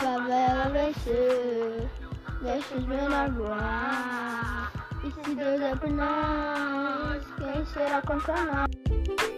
favela vencer. Deixa os menores voar. E se Deus é por nós, quem será contra nós?